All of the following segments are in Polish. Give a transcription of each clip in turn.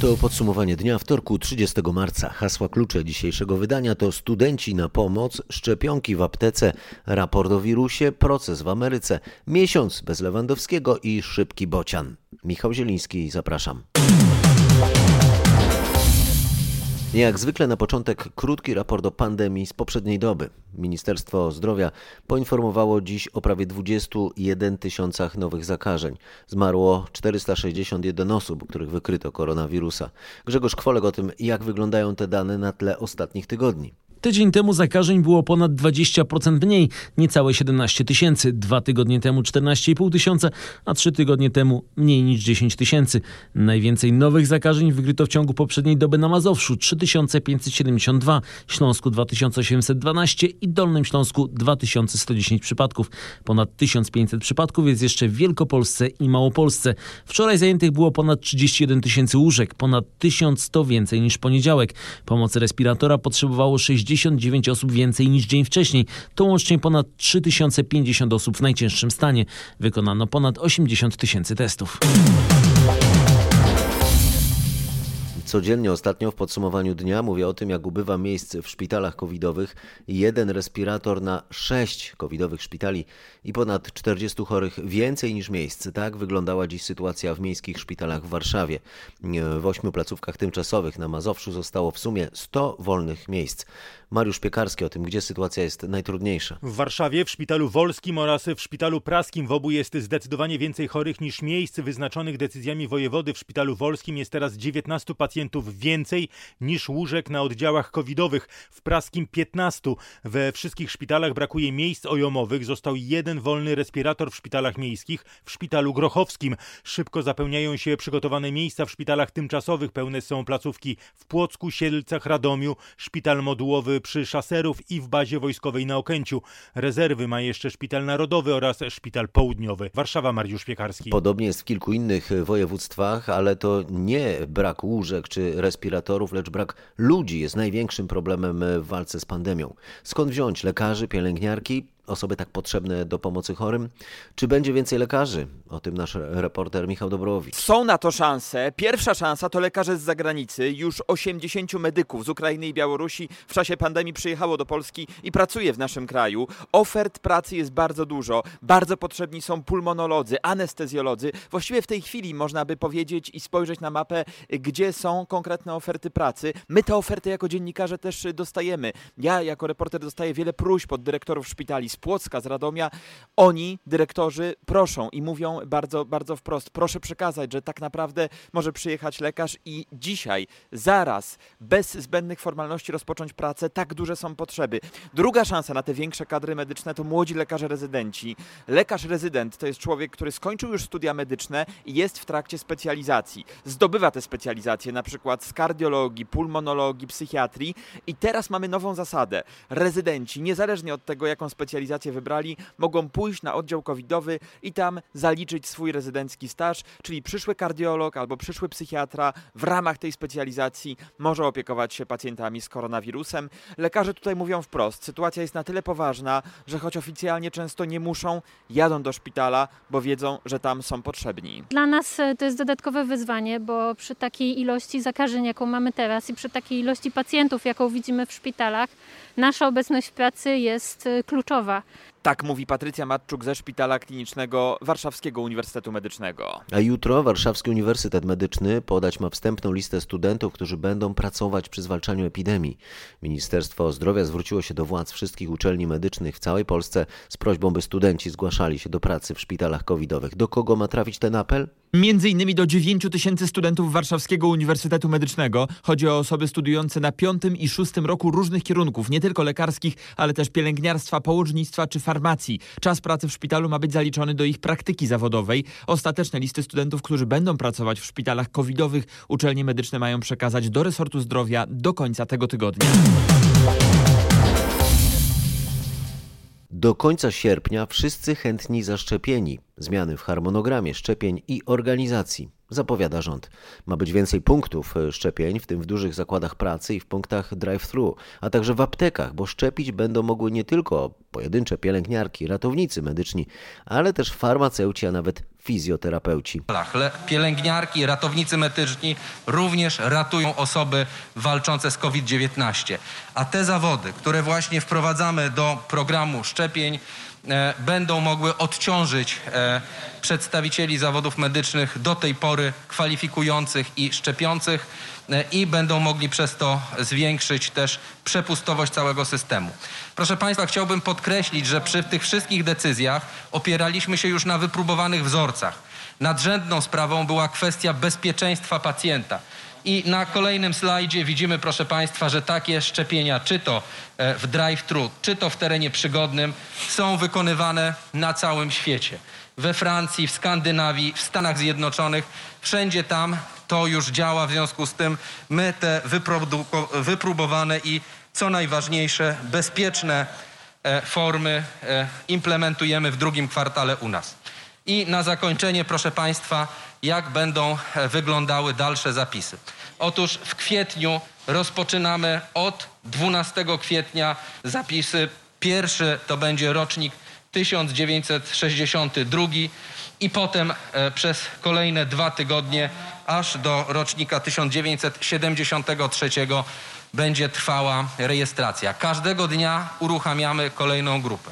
To podsumowanie dnia wtorku 30 marca. Hasła klucze dzisiejszego wydania to studenci na pomoc, szczepionki w aptece, raport o wirusie, proces w Ameryce, miesiąc bez Lewandowskiego i szybki bocian. Michał Zieliński, zapraszam. Jak zwykle na początek krótki raport o pandemii z poprzedniej doby. Ministerstwo Zdrowia poinformowało dziś o prawie 21 tysiącach nowych zakażeń. Zmarło 461 osób, których wykryto koronawirusa. Grzegorz Kwolek o tym, jak wyglądają te dane na tle ostatnich tygodni. Tydzień temu zakażeń było ponad 20% mniej, niecałe 17 tysięcy. Dwa tygodnie temu 14,5 tysiąca, a trzy tygodnie temu mniej niż 10 tysięcy. Najwięcej nowych zakażeń wykryto w ciągu poprzedniej doby na Mazowszu 3572, Śląsku 2812 i Dolnym Śląsku 2110 przypadków. Ponad 1500 przypadków jest jeszcze w Wielkopolsce i Małopolsce. Wczoraj zajętych było ponad 31 tysięcy łóżek, ponad 1100 więcej niż poniedziałek. Pomocy respiratora potrzebowało 60 69 osób więcej niż dzień wcześniej. To łącznie ponad 3050 osób w najcięższym stanie. Wykonano ponad 80 tysięcy testów. Codziennie ostatnio w podsumowaniu dnia mówię o tym, jak ubywa miejsc w szpitalach covidowych. Jeden respirator na sześć covidowych szpitali i ponad 40 chorych więcej niż miejsc. Tak wyglądała dziś sytuacja w miejskich szpitalach w Warszawie. W ośmiu placówkach tymczasowych na Mazowszu zostało w sumie 100 wolnych miejsc. Mariusz Piekarski o tym, gdzie sytuacja jest najtrudniejsza. W Warszawie, w szpitalu wolskim oraz w szpitalu praskim w obu jest zdecydowanie więcej chorych niż miejsc wyznaczonych decyzjami wojewody. W szpitalu wolskim jest teraz 19 pacjentów więcej niż łóżek na oddziałach covidowych. W praskim 15. We wszystkich szpitalach brakuje miejsc ojomowych. Został jeden wolny respirator w szpitalach miejskich. W szpitalu grochowskim szybko zapełniają się przygotowane miejsca w szpitalach tymczasowych. Pełne są placówki w Płocku, Siedlcach, Radomiu, szpital modułowy przy Szaserów i w bazie wojskowej na Okęciu. Rezerwy ma jeszcze Szpital Narodowy oraz Szpital Południowy. Warszawa, Mariusz Piekarski. Podobnie jest w kilku innych województwach, ale to nie brak łóżek czy respiratorów, lecz brak ludzi jest największym problemem w walce z pandemią. Skąd wziąć lekarzy, pielęgniarki? Osoby tak potrzebne do pomocy chorym? Czy będzie więcej lekarzy? O tym nasz reporter Michał Dobrowicz. Są na to szanse. Pierwsza szansa to lekarze z zagranicy. Już 80 medyków z Ukrainy i Białorusi w czasie pandemii przyjechało do Polski i pracuje w naszym kraju. Ofert pracy jest bardzo dużo. Bardzo potrzebni są pulmonolodzy, anestezjolodzy. Właściwie w tej chwili można by powiedzieć i spojrzeć na mapę, gdzie są konkretne oferty pracy. My te oferty jako dziennikarze też dostajemy. Ja jako reporter dostaję wiele próśb od dyrektorów szpitali Płocka, z Radomia, oni, dyrektorzy, proszą i mówią bardzo, bardzo wprost, proszę przekazać, że tak naprawdę może przyjechać lekarz i dzisiaj, zaraz, bez zbędnych formalności rozpocząć pracę, tak duże są potrzeby. Druga szansa na te większe kadry medyczne to młodzi lekarze rezydenci. Lekarz rezydent to jest człowiek, który skończył już studia medyczne i jest w trakcie specjalizacji. Zdobywa te specjalizacje na przykład z kardiologii, pulmonologii, psychiatrii i teraz mamy nową zasadę. Rezydenci, niezależnie od tego, jaką specjalizację specjalizację wybrali, mogą pójść na oddział covidowy i tam zaliczyć swój rezydencki staż, czyli przyszły kardiolog albo przyszły psychiatra w ramach tej specjalizacji może opiekować się pacjentami z koronawirusem. Lekarze tutaj mówią wprost, sytuacja jest na tyle poważna, że choć oficjalnie często nie muszą, jadą do szpitala, bo wiedzą, że tam są potrzebni. Dla nas e, to jest dodatkowe wyzwanie, bo przy takiej ilości zakażeń, jaką mamy teraz i przy takiej ilości pacjentów, jaką widzimy w szpitalach, nasza obecność w pracy jest e, kluczowa. Tak mówi Patrycja Matczuk ze Szpitala Klinicznego Warszawskiego Uniwersytetu Medycznego. A jutro Warszawski Uniwersytet Medyczny podać ma wstępną listę studentów, którzy będą pracować przy zwalczaniu epidemii. Ministerstwo Zdrowia zwróciło się do władz wszystkich uczelni medycznych w całej Polsce z prośbą, by studenci zgłaszali się do pracy w szpitalach covidowych. Do kogo ma trafić ten apel? Między innymi do 9 tysięcy studentów Warszawskiego Uniwersytetu Medycznego. Chodzi o osoby studiujące na piątym i szóstym roku różnych kierunków, nie tylko lekarskich, ale też pielęgniarstwa, położnictwa czy farmacji. Czas pracy w szpitalu ma być zaliczony do ich praktyki zawodowej. Ostateczne listy studentów, którzy będą pracować w szpitalach covidowych, uczelnie medyczne mają przekazać do resortu zdrowia do końca tego tygodnia. Do końca sierpnia wszyscy chętni zaszczepieni. Zmiany w harmonogramie szczepień i organizacji. Zapowiada rząd. Ma być więcej punktów e, szczepień, w tym w dużych zakładach pracy i w punktach drive-thru, a także w aptekach, bo szczepić będą mogły nie tylko pojedyncze pielęgniarki, ratownicy medyczni, ale też farmaceuci, a nawet fizjoterapeuci. Pielęgniarki, ratownicy medyczni również ratują osoby walczące z COVID-19. A te zawody, które właśnie wprowadzamy do programu szczepień, będą mogły odciążyć e, przedstawicieli zawodów medycznych do tej pory kwalifikujących i szczepiących e, i będą mogli przez to zwiększyć też przepustowość całego systemu. Proszę Państwa, chciałbym podkreślić, że przy tych wszystkich decyzjach opieraliśmy się już na wypróbowanych wzorcach. Nadrzędną sprawą była kwestia bezpieczeństwa pacjenta. I na kolejnym slajdzie widzimy, proszę Państwa, że takie szczepienia, czy to e, w drive-thru, czy to w terenie przygodnym, są wykonywane na całym świecie. We Francji, w Skandynawii, w Stanach Zjednoczonych, wszędzie tam to już działa. W związku z tym my te wypróbowane i co najważniejsze, bezpieczne e, formy e, implementujemy w drugim kwartale u nas. I na zakończenie, proszę Państwa, jak będą e, wyglądały dalsze zapisy. Otóż w kwietniu rozpoczynamy od 12 kwietnia zapisy. Pierwszy to będzie rocznik 1962 i potem e, przez kolejne dwa tygodnie aż do rocznika 1973 będzie trwała rejestracja. Każdego dnia uruchamiamy kolejną grupę.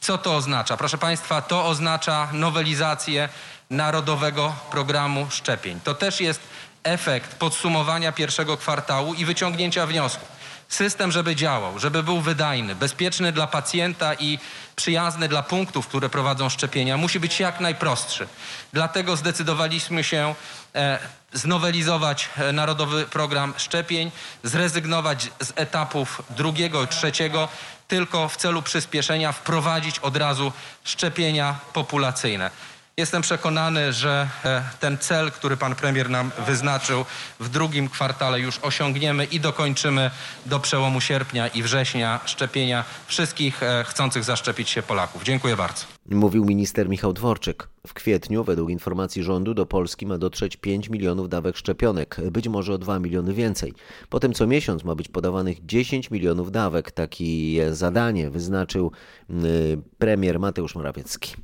Co to oznacza? Proszę Państwa, to oznacza nowelizację Narodowego Programu Szczepień. To też jest efekt podsumowania pierwszego kwartału i wyciągnięcia wniosków. System, żeby działał, żeby był wydajny, bezpieczny dla pacjenta i przyjazny dla punktów, które prowadzą szczepienia, musi być jak najprostszy. Dlatego zdecydowaliśmy się e, znowelizować e, Narodowy Program Szczepień, zrezygnować z etapów drugiego i trzeciego, tylko w celu przyspieszenia wprowadzić od razu szczepienia populacyjne. Jestem przekonany, że e, ten cel, który pan premier nam wyznaczył w drugim kwartale już osiągniemy i dokończymy do przełomu sierpnia i września szczepienia wszystkich e, chcących zaszczepić się Polaków. Dziękuję bardzo. Mówił minister Michał Dworczyk. W kwietniu, według informacji rządu, do Polski ma dotrzeć 5 milionów dawek szczepionek, być może o 2 miliony więcej. Potem co miesiąc ma być podawanych 10 milionów dawek. Takie zadanie wyznaczył premier Mateusz Morawiecki.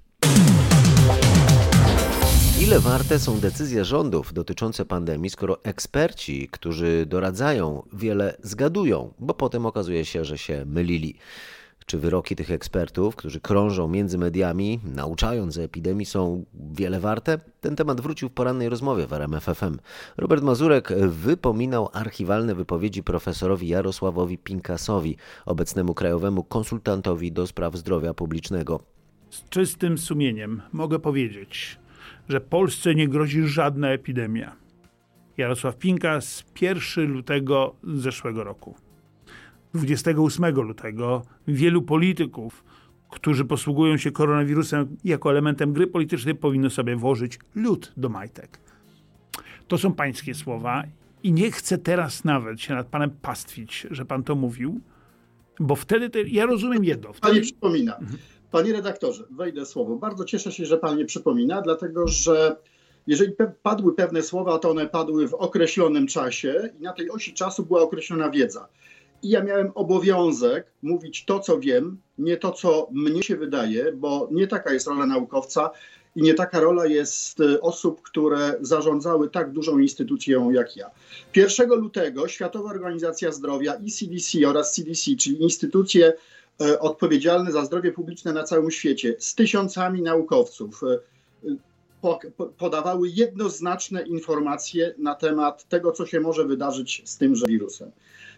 Ile warte są decyzje rządów dotyczące pandemii, skoro eksperci, którzy doradzają, wiele zgadują, bo potem okazuje się, że się mylili? Czy wyroki tych ekspertów, którzy krążą między mediami, nauczając o epidemii, są wiele warte? Ten temat wrócił w porannej rozmowie w RMFFM. Robert Mazurek wypominał archiwalne wypowiedzi profesorowi Jarosławowi Pinkasowi, obecnemu krajowemu konsultantowi do spraw zdrowia publicznego. Z czystym sumieniem mogę powiedzieć, że Polsce nie grozi żadna epidemia. Jarosław Pinkas 1 lutego zeszłego roku. 28 lutego wielu polityków, którzy posługują się koronawirusem jako elementem gry politycznej, powinno sobie włożyć lód do majtek. To są pańskie słowa i nie chcę teraz nawet się nad panem pastwić, że pan to mówił, bo wtedy te, ja rozumiem jedno. Wtedy... Pani przypomina. Panie redaktorze, wejdę słowo. Bardzo cieszę się, że pan nie przypomina, dlatego że jeżeli padły pewne słowa, to one padły w określonym czasie i na tej osi czasu była określona wiedza. I ja miałem obowiązek mówić to, co wiem, nie to, co mnie się wydaje, bo nie taka jest rola naukowca i nie taka rola jest e, osób, które zarządzały tak dużą instytucją jak ja. 1 lutego Światowa Organizacja Zdrowia i CDC oraz CDC, czyli instytucje E, odpowiedzialne za zdrowie publiczne na całym świecie z tysiącami naukowców e, podawały jednoznaczne informacje na temat tego, co się może wydarzyć z tymże wirusem.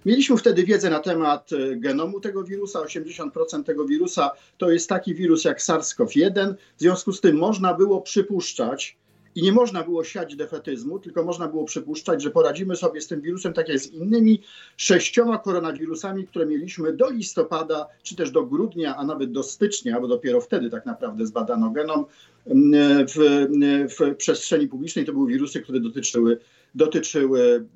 Mieliśmy wtedy wiedzę na temat e, genomu tego wirusa. 80% tego wirusa to jest taki wirus jak SARS-CoV-1. W związku z tym można było przypuszczać, i nie można było siać defetyzmu, tylko można było przypuszczać, że poradzimy sobie z tym wirusem tak jak z innymi sześcioma koronawirusami, które mieliśmy do listopada, czy też do grudnia, a nawet do stycznia, bo dopiero wtedy tak naprawdę zbadano genom w, w przestrzeni publicznej. To były wirusy, które dotyczyły, dotyczyły,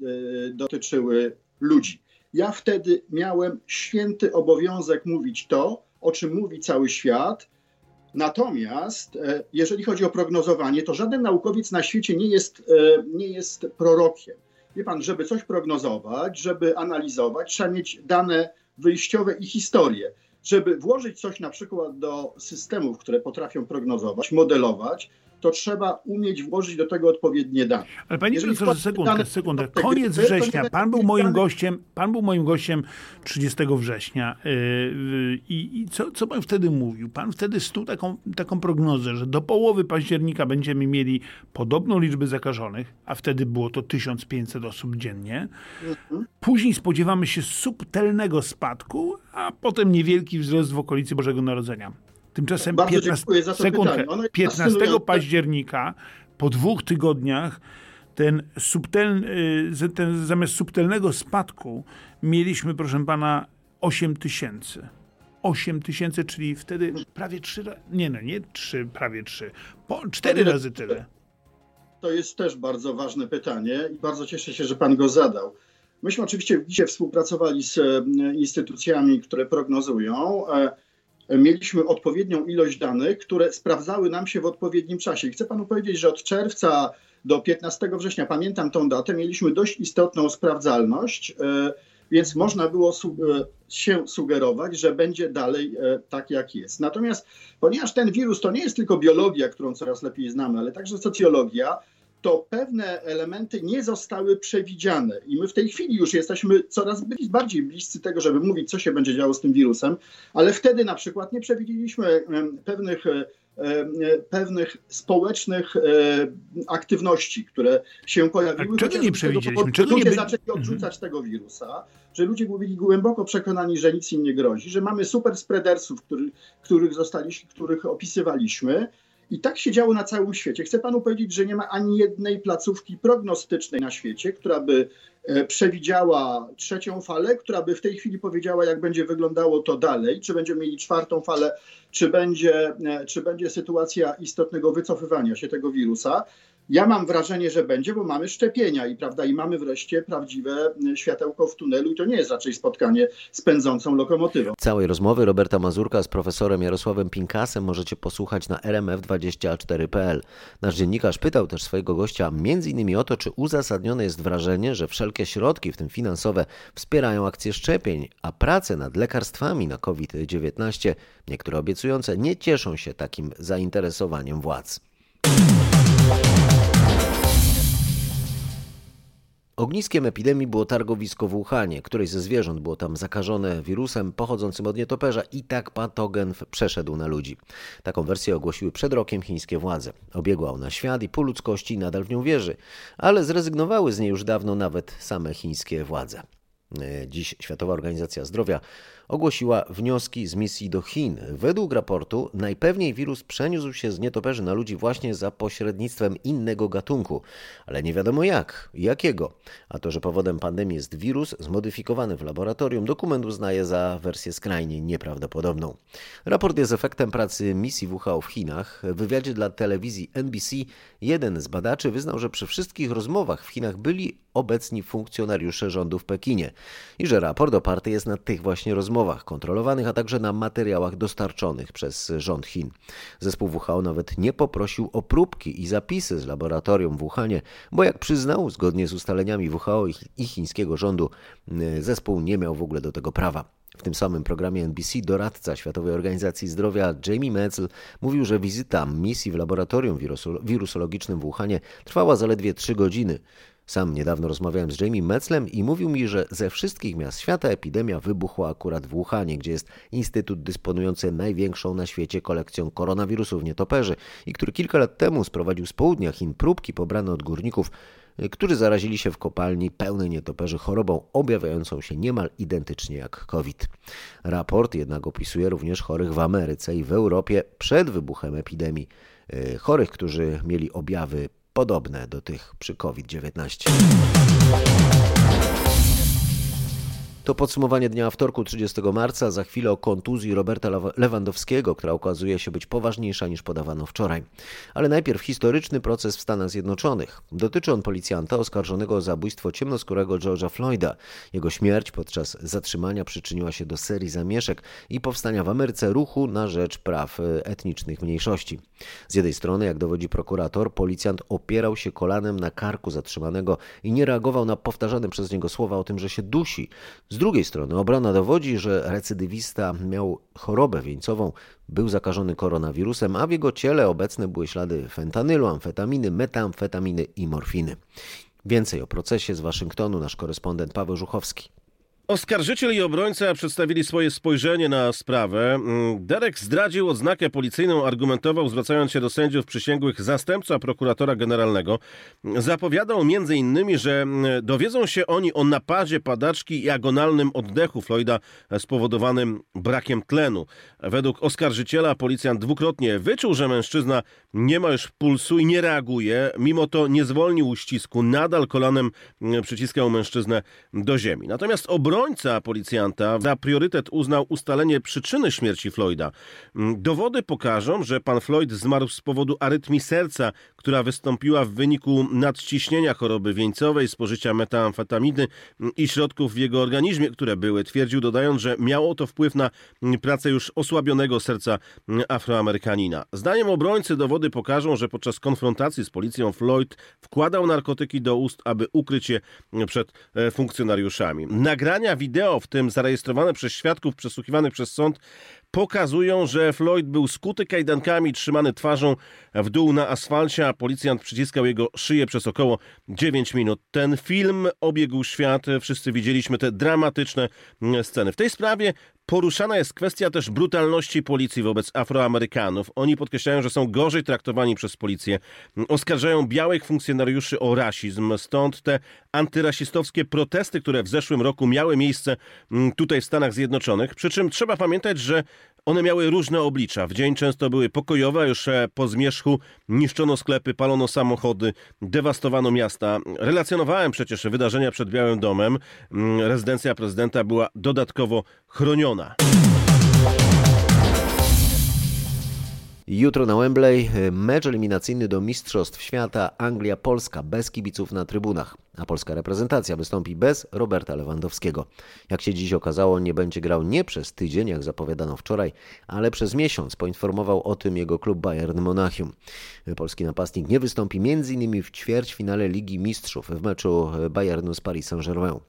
e, dotyczyły ludzi. Ja wtedy miałem święty obowiązek mówić to, o czym mówi cały świat, Natomiast jeżeli chodzi o prognozowanie, to żaden naukowiec na świecie nie jest, nie jest prorokiem. Wie pan, żeby coś prognozować, żeby analizować, trzeba mieć dane wyjściowe i historię. Żeby włożyć coś na przykład do systemów, które potrafią prognozować, modelować, to trzeba umieć włożyć do tego odpowiednie dane. Ale panie profesorze, sekundkę, sekundkę. Koniec września. Pan był moim gościem, pan był moim gościem 30 września. Y, y, I, i co, co pan wtedy mówił? Pan wtedy stu taką, taką prognozę, że do połowy października będziemy mieli podobną liczbę zakażonych, a wtedy było to 1500 osób dziennie. Mhm. Później spodziewamy się subtelnego spadku, a potem niewielki wzrost w okolicy Bożego Narodzenia. Tymczasem 15, sekundkę, 15 października, po dwóch tygodniach, ten subtelny, y, ten, zamiast subtelnego spadku mieliśmy, proszę pana, 8 tysięcy. 8 tysięcy, czyli wtedy prawie 3, nie no, nie 3, prawie 3, po 4 razy tyle. To jest też bardzo ważne pytanie i bardzo cieszę się, że pan go zadał. Myśmy oczywiście dzisiaj współpracowali z e, instytucjami, które prognozują. E, mieliśmy odpowiednią ilość danych, które sprawdzały nam się w odpowiednim czasie. I chcę panu powiedzieć, że od czerwca do 15 września, pamiętam tą datę, mieliśmy dość istotną sprawdzalność, e, więc można było się sugerować, że będzie dalej tak, jak jest. Natomiast ponieważ ten wirus to nie jest tylko biologia, którą coraz lepiej znamy, ale także socjologia, to pewne elementy nie zostały przewidziane. I my w tej chwili już jesteśmy coraz bardziej bliscy tego, żeby mówić, co się będzie działo z tym wirusem, ale wtedy na przykład nie przewidzieliśmy pewnych pewnych społecznych aktywności, które się pojawiły. A czego nie przewidzieliśmy? Czego ludzie nie by... zaczęli mhm. odrzucać mhm. tego wirusa, że ludzie byli głęboko przekonani, że nic im nie grozi, że mamy super spreadersów, który, których, zostaliśmy, których opisywaliśmy, i tak się działo na całym świecie. Chcę panu powiedzieć, że nie ma ani jednej placówki prognostycznej na świecie, która by e, przewidziała trzecią falę, która by w tej chwili powiedziała, jak będzie wyglądało to dalej, czy będziemy mieli czwartą falę, czy będzie, e, czy będzie sytuacja istotnego wycofywania się tego wirusa. Ja mam wrażenie, że będzie, bo mamy szczepienia i, prawda, i mamy wreszcie prawdziwe e, światełko w tunelu i to nie jest raczej spotkanie z pędzącą lokomotywą. Całej rozmowy Roberta Mazurka z profesorem Jarosławem Pinkasem możecie posłuchać na rmf24.pl. Nasz dziennikarz pytał też swojego gościa m.in. o to, czy uzasadnione jest wrażenie, że wszelkie środki, w tym finansowe, wspierają akcję szczepień, a prace nad lekarstwami na COVID-19, niektóre obiecujące, nie cieszą się takim zainteresowaniem władz. Ogniskiem epidemii było targowisko w Wuhanie. Któreś ze zwierząt było tam zakażone wirusem pochodzącym od nietoperza i tak patogen przeszedł na ludzi. Taką wersję ogłosiły przed rokiem chińskie władze. Obiegła ona świat i pół ludzkości nadal w nią wierzy, ale zrezygnowały z niej już dawno nawet same chińskie władze. E, dziś Światowa Organizacja Zdrowia ogłosiła wnioski z misji do Chin. Według raportu najpewniej wirus przeniósł się z nietoperzy na ludzi właśnie za pośrednictwem innego gatunku, ale nie wiadomo jak jakiego. A to, że powodem pandemii jest wirus zmodyfikowany w laboratorium, dokument uznaje za wersję skrajnie nieprawdopodobną. Raport jest efektem pracy misji WHO w Chinach. W wywiadzie dla telewizji NBC jeden z badaczy wyznał, że przy wszystkich rozmowach w Chinach byli obecni funkcjonariusze rządu w Pekinie i że raport oparty jest na tych właśnie rozmowach kontrolowanych, a także na materiałach dostarczonych przez rząd Chin. Zespół WHO nawet nie poprosił o próbki i zapisy z laboratorium w Wuhanie, bo jak przyznał, zgodnie z ustaleniami WHO i chińskiego rządu, zespół nie miał w ogóle do tego prawa. W tym samym programie NBC doradca Światowej Organizacji Zdrowia Jamie Metzel mówił, że wizyta misji w laboratorium wirusologicznym w Wuhanie trwała zaledwie 3 godziny. Sam niedawno rozmawiałem z Jamie Metzlem i mówił mi, że ze wszystkich miast świata epidemia wybuchła akurat w Wuhanie, gdzie jest instytut dysponujący największą na świecie kolekcją koronawirusów nietoperzy i który kilka lat temu sprowadził z południa Chin próbki pobrane od górników, którzy zarazili się w kopalni pełnej nietoperzy chorobą objawiającą się niemal identycznie jak COVID. Raport jednak opisuje również chorych w Ameryce i w Europie przed wybuchem epidemii. E, chorych, którzy mieli objawy podobne do tych przy COVID-19. To podsumowanie dnia wtorku 30 marca. Za chwilę o kontuzji Roberta Lewandowskiego, która okazuje się być poważniejsza niż podawano wczoraj. Ale najpierw historyczny proces w Stanach Zjednoczonych. Dotyczy on policjanta oskarżonego o zabójstwo ciemnoskórego George'a Floyda. Jego śmierć podczas zatrzymania przyczyniła się do serii zamieszek i powstania w Ameryce ruchu na rzecz praw e, etnicznych mniejszości. Z jednej strony, jak dowodzi prokurator, policjant opierał się kolanem na karku zatrzymanego i nie reagował na powtarzane przez niego słowa o tym, że się dusi. Z drugiej strony obrona dowodzi, że recydywista miał chorobę wieńcową, był zakażony koronawirusem, a w jego ciele obecne były ślady fentanylu, amfetaminy, metamfetaminy i morfiny. Więcej o procesie z Waszyngtonu nasz korespondent Paweł Żuchowski. Oskarżyciel i obrońca przedstawili swoje spojrzenie na sprawę. Mm, Derek zdradził odznakę policyjną, argumentował, zwracając się do sędziów przysięgłych zastępca prokuratora generalnego. Zapowiadał innymi, że mm, dowiedzą się oni o napadzie padaczki i agonalnym oddechu Floyda spowodowanym brakiem tlenu. Według oskarżyciela policjant dwukrotnie wyczuł, że mężczyzna nie ma już pulsu i nie reaguje. Mimo to nie zwolnił uścisku, nadal kolanem mm, przyciskał mężczyznę do ziemi. Natomiast obrońca obrońca policjanta za priorytet uznał ustalenie przyczyny śmierci Floyda. Mm, dowody pokażą, że pan Floyd zmarł z powodu arytmii serca, która wystąpiła w wyniku nadciśnienia choroby wieńcowej, spożycia metamfetaminy mm, i środków w jego organizmie, które były. Twierdził dodając, że miało to wpływ na mm, pracę już osłabionego serca Afroamerykanina. Zdaniem obrońcy dowody pokażą, że podczas konfrontacji z policją Floyd wkładał narkotyki do ust, aby ukryć je przed e, funkcjonariuszami. Nagrania nagrania wideo, w tym zarejestrowane przez świadków przesłuchiwanych przez sąd, pokazują, że Floyd był skuty kajdankami, trzymany twarzą w dół na asfalcie, a policjant przyciskał jego szyję przez około 9 minut. Ten film obiegł świat, wszyscy widzieliśmy te dramatyczne sceny. W tej sprawie Poruszana jest kwestia też brutalności policji wobec Afroamerykanów. Oni podkreślają, że są gorzej traktowani przez policję. Oskarżają białych funkcjonariuszy o rasizm. Stąd te antyrasistowskie protesty, które w zeszłym roku miały miejsce mm, tutaj w Stanach Zjednoczonych. Przy czym trzeba pamiętać, że one miały różne oblicza. W dzień często były pokojowe, już e, po zmierzchu niszczono sklepy, palono samochody, dewastowano miasta. Relacjonowałem przecież wydarzenia przed Białym Domem. Mm, rezydencja prezydenta była dodatkowo chroniona. Jutro na Wembley e, mecz eliminacyjny do Mistrzostw Świata Anglia-Polska bez kibiców na trybunach, a polska reprezentacja wystąpi bez Roberta Lewandowskiego. Jak się dziś okazało, nie będzie grał nie przez tydzień, jak zapowiadano wczoraj, ale przez miesiąc, poinformował o tym jego klub Bayern Monachium. Polski napastnik nie wystąpi m.in. w ćwierćfinale Ligi Mistrzów w meczu Bayernu z Paris Saint-Germain.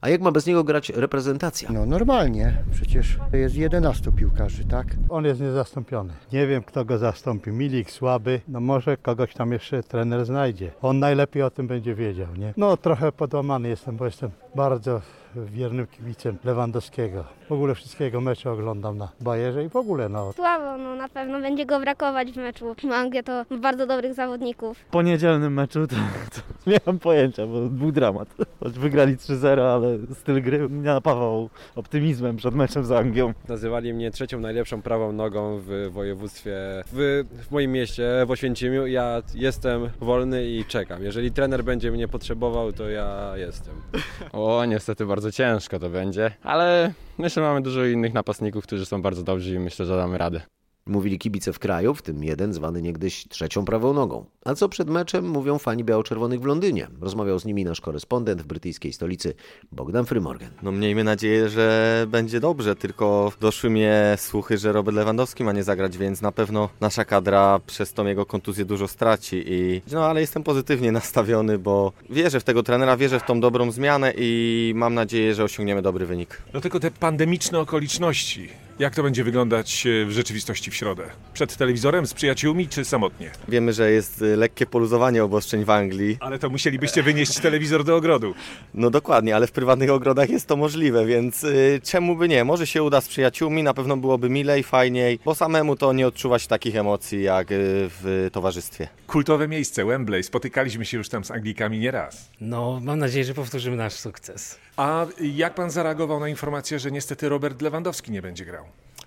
A jak ma bez niego grać reprezentacja? No normalnie, przecież jest 11 piłkarzy, tak? On jest niezastąpiony. Nie wiem, kto go zastąpi. Milik słaby, no może kogoś tam jeszcze trener znajdzie. On najlepiej o tym będzie wiedział, nie? No trochę podłamany jestem, bo jestem bardzo wiernym kibicem Lewandowskiego. W ogóle wszystkiego mecze oglądam na Bajerze i w ogóle no. Słabo, no na pewno będzie go brakować w meczu. Anglia to bardzo dobrych zawodników. W poniedzielnym meczu to, to nie mam pojęcia, bo był dramat. Choć wygrali 3-0, ale styl gry mnie napawał optymizmem przed meczem z Anglią. Nazywali mnie trzecią najlepszą prawą nogą w województwie, w, w moim mieście, w Oświęcimiu. Ja jestem wolny i czekam. Jeżeli trener będzie mnie potrzebował, to ja jestem. O, niestety bardzo ciężko to będzie, ale myślę, że mamy dużo innych napastników, którzy są bardzo dobrzy i myślę, że damy radę. Mówili kibice w kraju, w tym jeden zwany niegdyś trzecią prawą nogą. A co przed meczem mówią fani biało-czerwonych w Londynie? Rozmawiał z nimi nasz korespondent w brytyjskiej stolicy Bogdan Frymorgan. No miejmy nadzieję, że będzie dobrze, tylko doszły mnie słuchy, że Robert Lewandowski ma nie zagrać, więc na pewno nasza kadra przez tą jego kontuzję dużo straci. I, no ale jestem pozytywnie nastawiony, bo wierzę w tego trenera, wierzę w tą dobrą zmianę i mam nadzieję, że osiągniemy dobry wynik. No tylko te pandemiczne okoliczności jak to będzie wyglądać e, w rzeczywistości w środę? Przed telewizorem, z przyjaciółmi czy samotnie? Wiemy, że jest e, lekkie poluzowanie obostrzeń w Anglii. Ale to musielibyście wynieść telewizor do ogrodu. No dokładnie, ale w prywatnych ogrodach jest to możliwe, więc y, czemu by nie? Może się uda z przyjaciółmi, na pewno byłoby milej, fajniej, bo samemu to nie odczuwać takich emocji jak w towarzystwie. Kultowe miejsce, Wembley. Spotykaliśmy się już tam z Anglikami nieraz. No, mam nadzieję, że powtórzymy nasz sukces. A jak pan zareagował na informację, że niestety Robert Lewandowski nie będzie grał?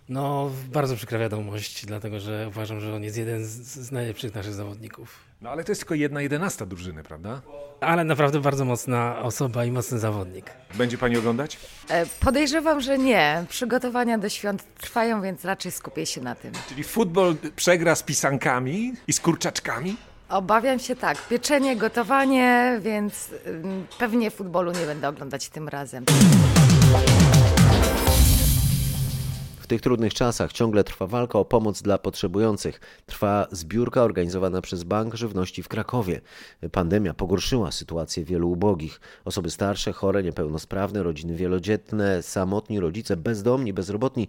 No, bardzo przykra wiadomość, dlatego że uważam, że on jest jeden z, z najlepszych naszych zawodników. No ale to jest tylko jedna jedenasta drużyny, prawda? Ale naprawdę bardzo mocna osoba i mocny zawodnik. Będzie pani oglądać? E, Podejrzewam, że nie. Przygotowania do świąt trwają, więc raczej skupię się na tym. Czyli futbol przegra z pisankami i z kurczaczkami? Obawiam się tak. Pieczenie, gotowanie, więc ym, pewnie futbolu nie będę oglądać tym razem. W tych trudnych czasach ciągle trwa walka o pomoc dla potrzebujących. Trwa zbiórka organizowana przez Bank Żywności w Krakowie. Pandemia pogorszyła sytuację wielu ubogich. Osoby starsze, chore, niepełnosprawne, rodziny wielodzietne, samotni rodzice, bezdomni, bezrobotni.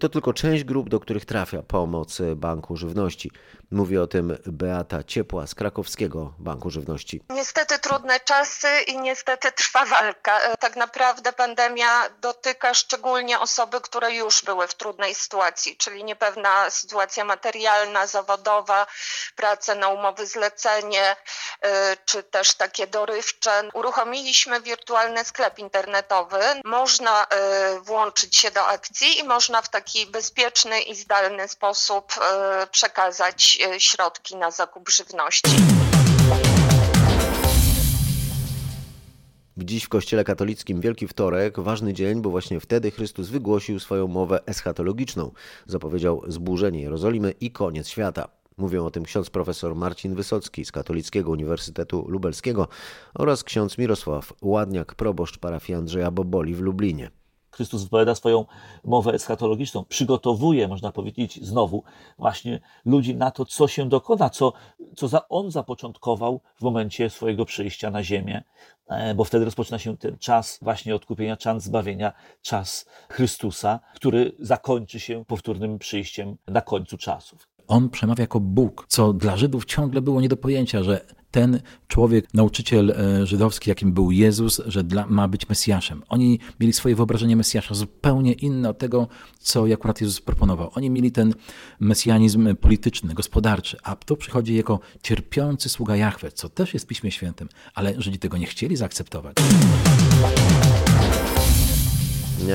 To tylko część grup, do których trafia pomoc Banku Żywności. Mówi o tym Beata Ciepła z Krakowskiego Banku Żywności. Niestety trudne czasy i niestety trwa walka. E, Tak naprawdę pandemia dotyka szczególnie osoby, które już były w trudnej sytuacji, czyli niepewna sytuacja materialna, zawodowa, prace na umowy zlecenie, czy też takie dorywcze. Uruchomiliśmy wirtualny sklep internetowy. Można włączyć się do akcji i można w taki bezpieczny i zdalny sposób e, przekazać e, środki na zakup żywności. Dziś w Kościele katolickim Wielki Wtorek, ważny dzień, bo właśnie wtedy Chrystus wygłosił swoją mowę eschatologiczną. Zapowiedział zburzenie Jerozolimy i koniec świata. Mówią o tym ksiądz profesor Marcin Wysocki z Katolickiego Uniwersytetu Lubelskiego oraz ksiądz Mirosław Ładniak, proboszcz parafii Andrzeja Boboli w Lublinie. Chrystus wypowiada swoją mowę eschatologiczną, przygotowuje, można powiedzieć, znowu właśnie ludzi na to, co się dokona, co, co za, on zapoczątkował w momencie swojego przyjścia na ziemię, e, bo wtedy rozpoczyna się ten czas właśnie odkupienia, czas zbawienia, czas Chrystusa, który zakończy się powtórnym przyjściem na końcu czasów. On przemawia jako Bóg, co dla Żydów ciągle było nie do pojęcia, że ten człowiek, nauczyciel e, żydowski, jakim był Jezus, że dla, ma być Mesjaszem. Oni mieli swoje wyobrażenie Mesjasza zupełnie inne od tego, co akurat Jezus proponował. Oni mieli ten mesjanizm polityczny, gospodarczy, a tu przychodzi jako cierpiący sługa Jahwe, co też jest w Piśmie Świętym, ale Żydzi tego nie chcieli zaakceptować.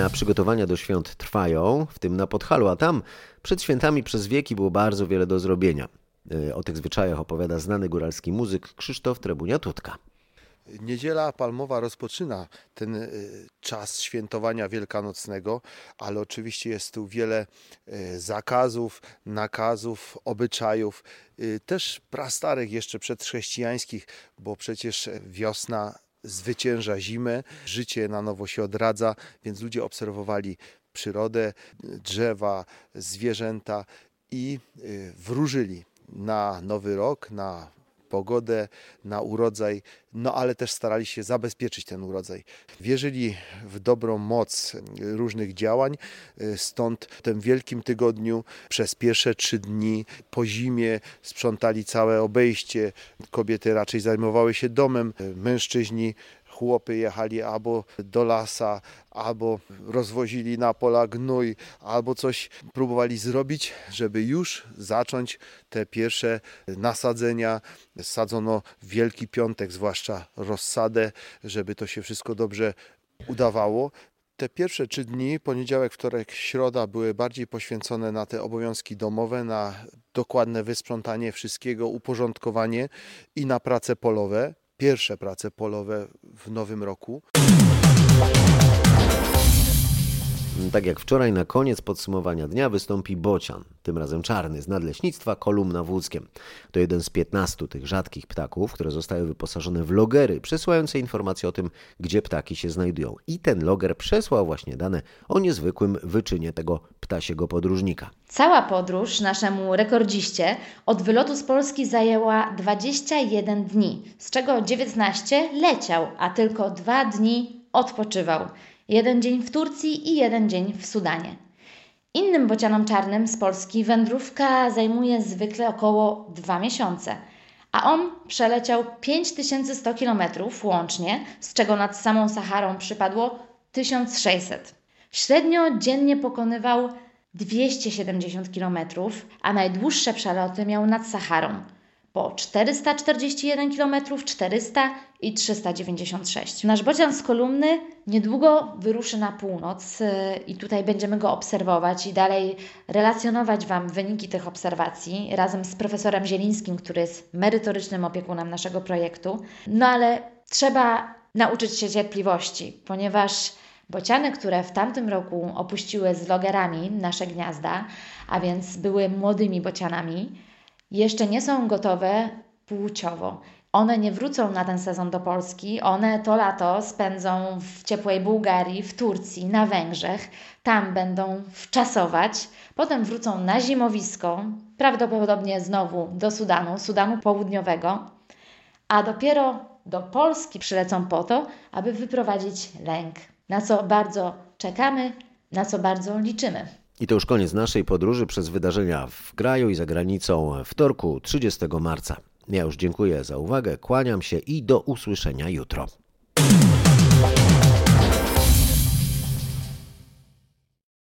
A Przygotowania do świąt trwają, w tym na Podhalu, a tam przed świętami przez wieki było bardzo wiele do zrobienia. E, O tych zwyczajach opowiada znany góralski muzyk Krzysztof Trebunia-Tutka. Niedziela Palmowa rozpoczyna ten y, czas świętowania wielkanocnego, ale oczywiście jest tu wiele y, zakazów, nakazów, obyczajów, też prastarych jeszcze przedchrześcijańskich, bo przecież wiosna zwycięża zimę, życie na nowo się odradza, więc ludzie obserwowali przyrodę, drzewa, zwierzęta i wróżyli na nowy rok, na pogodę, na urodzaj, no ale też starali się zabezpieczyć ten urodzaj. Wierzyli w dobrą moc różnych działań, stąd w tym Wielkim Tygodniu przez pierwsze trzy dni po zimie sprzątali całe obejście. Kobiety raczej zajmowały się domem, mężczyźni chłopy jechali albo do lasa, albo rozwozili na pola gnój, albo coś próbowali zrobić, żeby już zacząć te pierwsze nasadzenia. Sadzono Wielki Piątek, zwłaszcza rozsadę, żeby to się wszystko dobrze udawało. Te pierwsze trzy dni, poniedziałek, wtorek, środa, były bardziej poświęcone na te obowiązki domowe, na dokładne wysprzątanie wszystkiego, uporządkowanie i na prace polowe pierwsze prace polowe w nowym roku. Tak jak wczoraj, na koniec podsumowania dnia wystąpi bocian, tym razem czarny, z nadleśnictwa kolumna wódzkiem. To jeden z 15 tych rzadkich ptaków, które zostały wyposażone w logery, przesyłające informacje o tym, gdzie ptaki się znajdują. I ten loger przesłał właśnie dane o niezwykłym wyczynie tego ptasiego podróżnika. Cała podróż naszemu rekordziście od wylotu z Polski zajęła 21 dni, z czego 19 leciał, a tylko dwa dni odpoczywał. Jeden dzień w Turcji i jeden dzień w Sudanie. Innym bocianom czarnym z Polski wędrówka zajmuje zwykle około 2 miesiące, a on przeleciał 5100 km łącznie, z czego nad samą Saharą przypadło 1600. Średnio dziennie pokonywał 270 km, a najdłuższe przeloty miał nad Saharą. Po 441 km, 400 i 396. Nasz bocian z kolumny niedługo wyruszy na północ y, i tutaj będziemy go obserwować i dalej relacjonować Wam wyniki tych obserwacji razem z profesorem Zielińskim, który jest merytorycznym opiekunem naszego projektu. No ale trzeba nauczyć się cierpliwości, ponieważ bociany, które w tamtym roku opuściły z logerami nasze gniazda, a więc były młodymi bocianami, jeszcze nie są gotowe płciowo. One nie wrócą na ten sezon do Polski, one to lato spędzą w ciepłej Bułgarii, w Turcji, na Węgrzech. Tam będą wczasować, potem wrócą na zimowisko, prawdopodobnie znowu do Sudanu, Sudanu Południowego, a dopiero do Polski przylecą po to, aby wyprowadzić lęk, na co bardzo czekamy, na co bardzo liczymy. I to już koniec naszej podróży przez wydarzenia w kraju i za granicą wtorku 30 marca. Ja już dziękuję za uwagę, kłaniam się i do usłyszenia jutro.